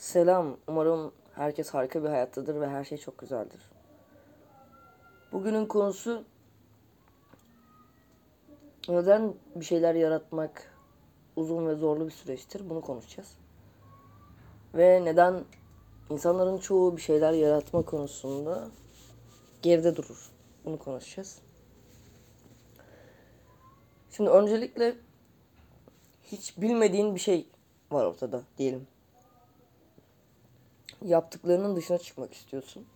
Selam. Umarım herkes harika bir hayattadır ve her şey çok güzeldir. Bugünün konusu neden bir şeyler yaratmak uzun ve zorlu bir süreçtir. Bunu konuşacağız. Ve neden insanların çoğu bir şeyler yaratma konusunda geride durur. Bunu konuşacağız. Şimdi öncelikle hiç bilmediğin bir şey var ortada diyelim yaptıklarının dışına çıkmak istiyorsun.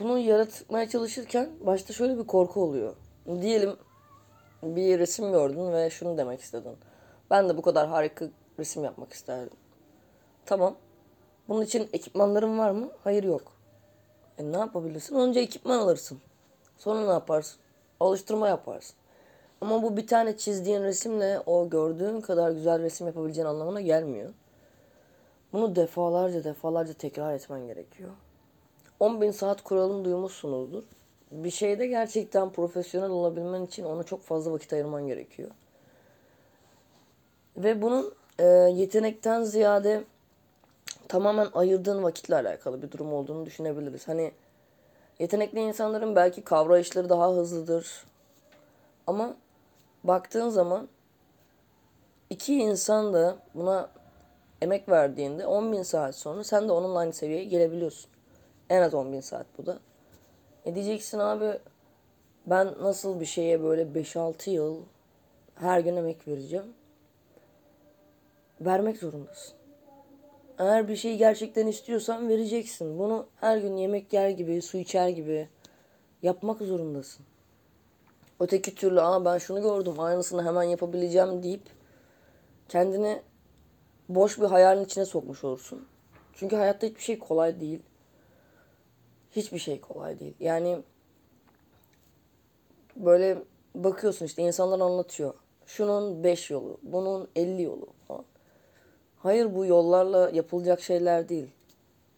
Bunu yaratmaya çalışırken başta şöyle bir korku oluyor. Diyelim bir resim gördün ve şunu demek istedin. Ben de bu kadar harika resim yapmak isterdim. Tamam. Bunun için ekipmanların var mı? Hayır yok. E ne yapabilirsin? Önce ekipman alırsın. Sonra ne yaparsın? Alıştırma yaparsın. Ama bu bir tane çizdiğin resimle o gördüğün kadar güzel resim yapabileceğin anlamına gelmiyor. Bunu defalarca defalarca tekrar etmen gerekiyor. 10.000 saat kuralını duymuşsunuzdur. Bir şeyde gerçekten profesyonel olabilmen için ona çok fazla vakit ayırman gerekiyor. Ve bunun e, yetenekten ziyade tamamen ayırdığın vakitle alakalı bir durum olduğunu düşünebiliriz. Hani yetenekli insanların belki kavrayışları daha hızlıdır. Ama baktığın zaman iki insan da buna emek verdiğinde 10.000 saat sonra sen de onunla aynı seviyeye gelebiliyorsun. En az 10.000 saat bu da. E diyeceksin abi ben nasıl bir şeye böyle 5-6 yıl her gün emek vereceğim. Vermek zorundasın. Eğer bir şeyi gerçekten istiyorsan vereceksin. Bunu her gün yemek yer gibi, su içer gibi yapmak zorundasın. Öteki türlü aa ben şunu gördüm aynısını hemen yapabileceğim deyip kendini boş bir hayalin içine sokmuş olursun. Çünkü hayatta hiçbir şey kolay değil. Hiçbir şey kolay değil. Yani böyle bakıyorsun işte insanlar anlatıyor. Şunun 5 yolu, bunun 50 yolu falan. Hayır bu yollarla yapılacak şeyler değil.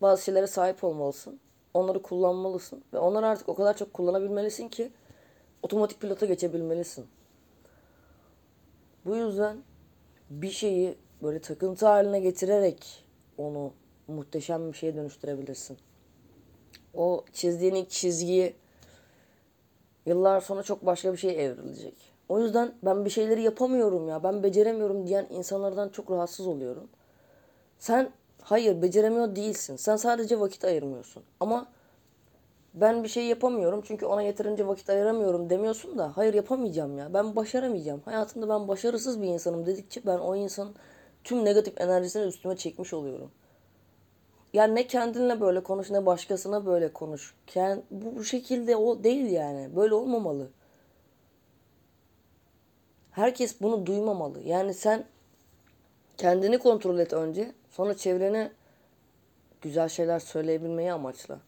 Bazı şeylere sahip olmalısın. Onları kullanmalısın. Ve onları artık o kadar çok kullanabilmelisin ki otomatik pilota geçebilmelisin. Bu yüzden bir şeyi böyle takıntı haline getirerek onu muhteşem bir şeye dönüştürebilirsin. O çizdiğin ilk çizgiyi yıllar sonra çok başka bir şey evrilecek. O yüzden ben bir şeyleri yapamıyorum ya, ben beceremiyorum diyen insanlardan çok rahatsız oluyorum. Sen hayır beceremiyor değilsin. Sen sadece vakit ayırmıyorsun. Ama ben bir şey yapamıyorum çünkü ona yeterince vakit ayıramıyorum demiyorsun da hayır yapamayacağım ya. Ben başaramayacağım. Hayatımda ben başarısız bir insanım dedikçe ben o insanın tüm negatif enerjisini üstüme çekmiş oluyorum. Yani ne kendinle böyle konuş ne başkasına böyle konuş. Kend, bu, bu şekilde o değil yani. Böyle olmamalı. Herkes bunu duymamalı. Yani sen kendini kontrol et önce. Sonra çevrene güzel şeyler söyleyebilmeyi amaçla.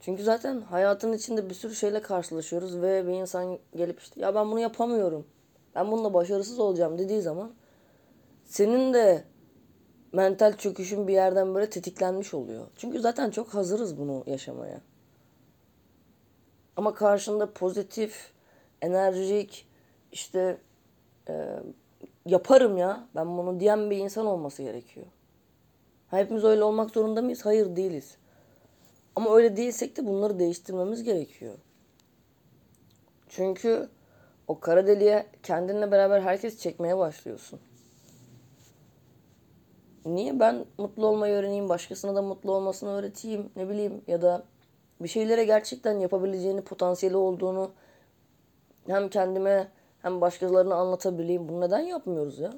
Çünkü zaten hayatın içinde bir sürü şeyle karşılaşıyoruz ve bir insan gelip işte ya ben bunu yapamıyorum. Ben bununla başarısız olacağım dediği zaman senin de mental çöküşün bir yerden böyle tetiklenmiş oluyor. Çünkü zaten çok hazırız bunu yaşamaya. Ama karşında pozitif, enerjik, işte e, yaparım ya ben bunu diyen bir insan olması gerekiyor. Hepimiz öyle olmak zorunda mıyız? Hayır değiliz. Ama öyle değilsek de bunları değiştirmemiz gerekiyor. Çünkü o kara deliğe kendinle beraber herkes çekmeye başlıyorsun. Niye ben mutlu olmayı öğreneyim, başkasına da mutlu olmasını öğreteyim, ne bileyim ya da bir şeylere gerçekten yapabileceğini, potansiyeli olduğunu hem kendime hem başkalarına anlatabileyim. Bunu neden yapmıyoruz ya?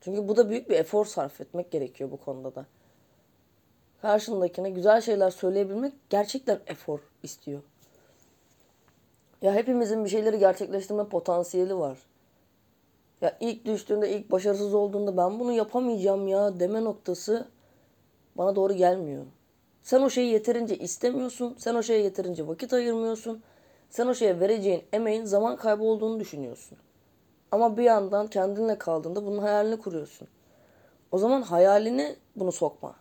Çünkü bu da büyük bir efor sarf etmek gerekiyor bu konuda da. Karşındakine güzel şeyler söyleyebilmek gerçekten efor istiyor. Ya hepimizin bir şeyleri gerçekleştirme potansiyeli var. Ya ilk düştüğünde, ilk başarısız olduğunda ben bunu yapamayacağım ya deme noktası bana doğru gelmiyor. Sen o şeyi yeterince istemiyorsun. Sen o şeye yeterince vakit ayırmıyorsun. Sen o şeye vereceğin emeğin zaman kaybı olduğunu düşünüyorsun. Ama bir yandan kendinle kaldığında bunun hayalini kuruyorsun. O zaman hayalini bunu sokma.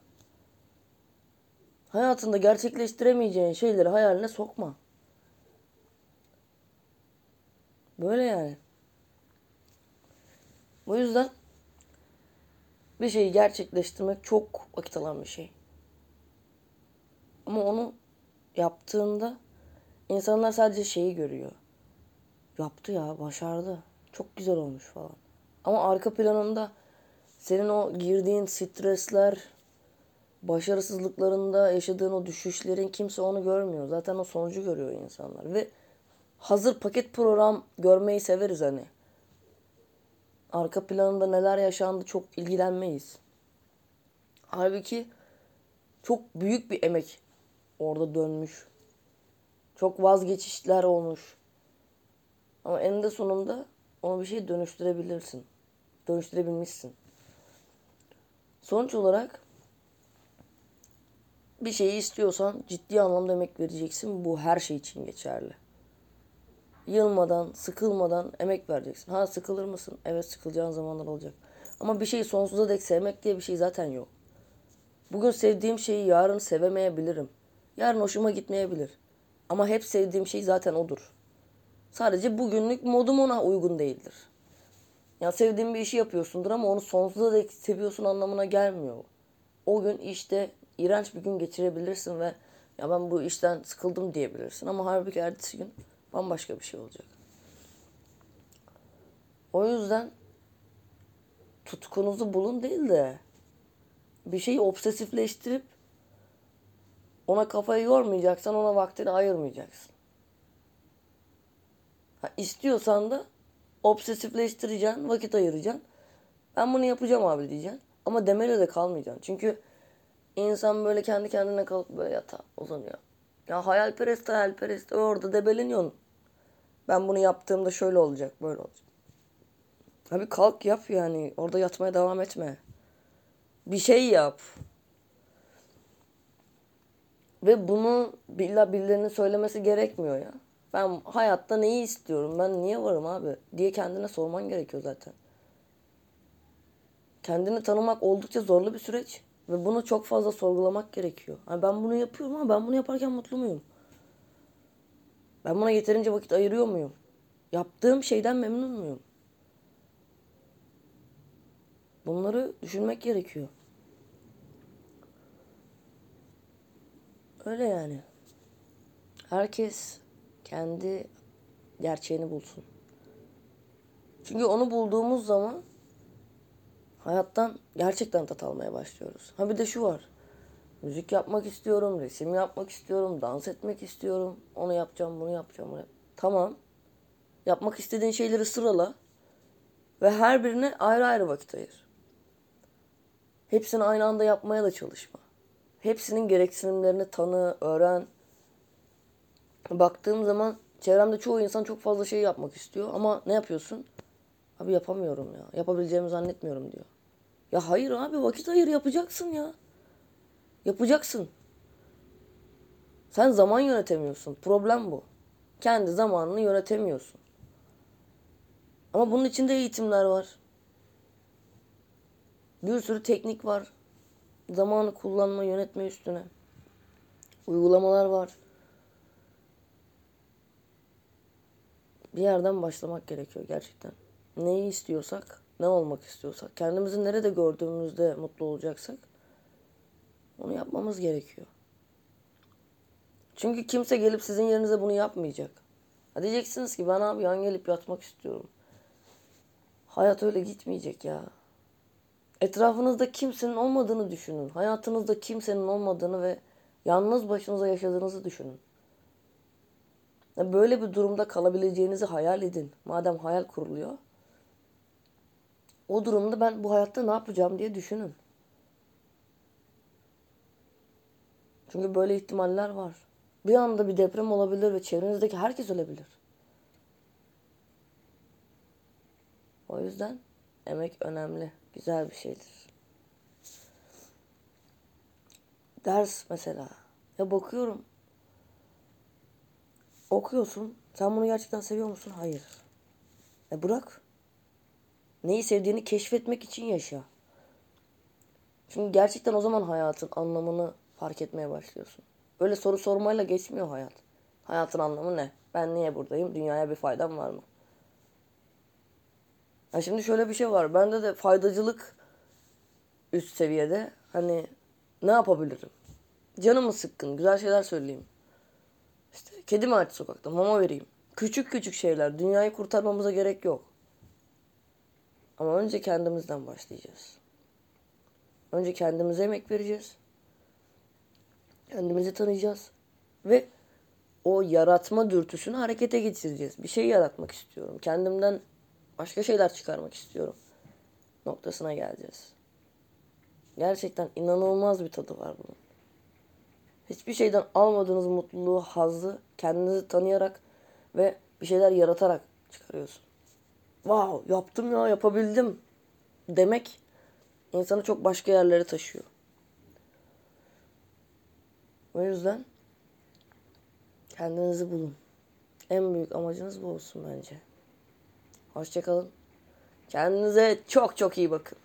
Hayatında gerçekleştiremeyeceğin şeyleri hayaline sokma. Böyle yani. Bu yüzden bir şeyi gerçekleştirmek çok vakit alan bir şey. Ama onu yaptığında insanlar sadece şeyi görüyor. Yaptı ya, başardı. Çok güzel olmuş falan. Ama arka planında senin o girdiğin stresler, başarısızlıklarında yaşadığın o düşüşlerin kimse onu görmüyor. Zaten o sonucu görüyor insanlar. Ve hazır paket program görmeyi severiz hani. Arka planında neler yaşandı çok ilgilenmeyiz. Halbuki çok büyük bir emek orada dönmüş. Çok vazgeçişler olmuş. Ama eninde sonunda onu bir şey dönüştürebilirsin. Dönüştürebilmişsin. Sonuç olarak bir şeyi istiyorsan ciddi anlamda emek vereceksin. Bu her şey için geçerli. Yılmadan, sıkılmadan emek vereceksin. Ha sıkılır mısın? Evet sıkılacağın zamanlar olacak. Ama bir şeyi sonsuza dek sevmek diye bir şey zaten yok. Bugün sevdiğim şeyi yarın sevemeyebilirim. Yarın hoşuma gitmeyebilir. Ama hep sevdiğim şey zaten odur. Sadece bugünlük modum ona uygun değildir. Ya sevdiğin bir işi yapıyorsundur ama onu sonsuza dek seviyorsun anlamına gelmiyor. O gün işte iğrenç bir gün geçirebilirsin ve ya ben bu işten sıkıldım diyebilirsin ama halbuki ertesi gün bambaşka bir şey olacak. O yüzden tutkunuzu bulun değil de bir şeyi obsesifleştirip ona kafayı yormayacaksan ona vaktini ayırmayacaksın. Ha, istiyorsan da obsesifleştireceksin, vakit ayıracaksın. Ben bunu yapacağım abi diyeceksin. Ama demeli de kalmayacaksın. Çünkü insan böyle kendi kendine kalıp böyle yatağa uzanıyor. Ya hayalperest hayalperest orada debeleniyorsun. Ben bunu yaptığımda şöyle olacak, böyle olacak. Abi kalk yap yani. Orada yatmaya devam etme. Bir şey yap. Ve bunu billa birilerinin söylemesi gerekmiyor ya. Ben hayatta neyi istiyorum? Ben niye varım abi? diye kendine sorman gerekiyor zaten. Kendini tanımak oldukça zorlu bir süreç. Ve bunu çok fazla sorgulamak gerekiyor. Yani ben bunu yapıyorum ama ben bunu yaparken mutlu muyum? Ben buna yeterince vakit ayırıyor muyum? Yaptığım şeyden memnun muyum? Bunları düşünmek gerekiyor. Öyle yani. Herkes kendi gerçeğini bulsun. Çünkü onu bulduğumuz zaman hayattan gerçekten tat almaya başlıyoruz. Ha bir de şu var. Müzik yapmak istiyorum, resim yapmak istiyorum, dans etmek istiyorum. Onu yapacağım, bunu yapacağım. Bunu yap tamam. Yapmak istediğin şeyleri sırala. Ve her birine ayrı ayrı vakit ayır. Hepsini aynı anda yapmaya da çalışma. Hepsinin gereksinimlerini tanı, öğren. Baktığım zaman çevremde çoğu insan çok fazla şey yapmak istiyor. Ama ne yapıyorsun? Abi yapamıyorum ya. Yapabileceğimi zannetmiyorum diyor. Ya hayır abi vakit ayır yapacaksın ya. Yapacaksın. Sen zaman yönetemiyorsun. Problem bu. Kendi zamanını yönetemiyorsun. Ama bunun içinde eğitimler var. Bir sürü teknik var. Zamanı kullanma, yönetme üstüne. Uygulamalar var. Bir yerden başlamak gerekiyor gerçekten. Neyi istiyorsak, ne olmak istiyorsak, kendimizi nerede gördüğümüzde mutlu olacaksak onu yapmamız gerekiyor. Çünkü kimse gelip sizin yerinize bunu yapmayacak. Ha diyeceksiniz ki ben abi yan gelip yatmak istiyorum. Hayat öyle gitmeyecek ya. Etrafınızda kimsenin olmadığını düşünün. Hayatınızda kimsenin olmadığını ve yalnız başınıza yaşadığınızı düşünün. Böyle bir durumda kalabileceğinizi hayal edin. Madem hayal kuruluyor. O durumda ben bu hayatta ne yapacağım diye düşünün. Çünkü böyle ihtimaller var. Bir anda bir deprem olabilir ve çevrenizdeki herkes ölebilir. O yüzden emek önemli. Güzel bir şeydir. Ders mesela. Ya bakıyorum. Okuyorsun. Sen bunu gerçekten seviyor musun? Hayır. E bırak. Neyi sevdiğini keşfetmek için yaşa. Çünkü gerçekten o zaman hayatın anlamını fark etmeye başlıyorsun. Böyle soru sormayla geçmiyor hayat. Hayatın anlamı ne? Ben niye buradayım? Dünyaya bir faydam var mı? Ya şimdi şöyle bir şey var. Bende de faydacılık üst seviyede. Hani ne yapabilirim? Canımı sıkkın. Güzel şeyler söyleyeyim. İşte kedi mi aç sokakta? Mama vereyim. Küçük küçük şeyler. Dünyayı kurtarmamıza gerek yok. Ama önce kendimizden başlayacağız. Önce kendimize emek vereceğiz. Kendimizi tanıyacağız. Ve o yaratma dürtüsünü harekete geçireceğiz. Bir şey yaratmak istiyorum. Kendimden başka şeyler çıkarmak istiyorum. Noktasına geleceğiz. Gerçekten inanılmaz bir tadı var bunun. Hiçbir şeyden almadığınız mutluluğu, hazzı kendinizi tanıyarak ve bir şeyler yaratarak çıkarıyorsun. Wow yaptım ya yapabildim demek insanı çok başka yerlere taşıyor. O yüzden kendinizi bulun. En büyük amacınız bu olsun bence. Hoşçakalın. Kendinize çok çok iyi bakın.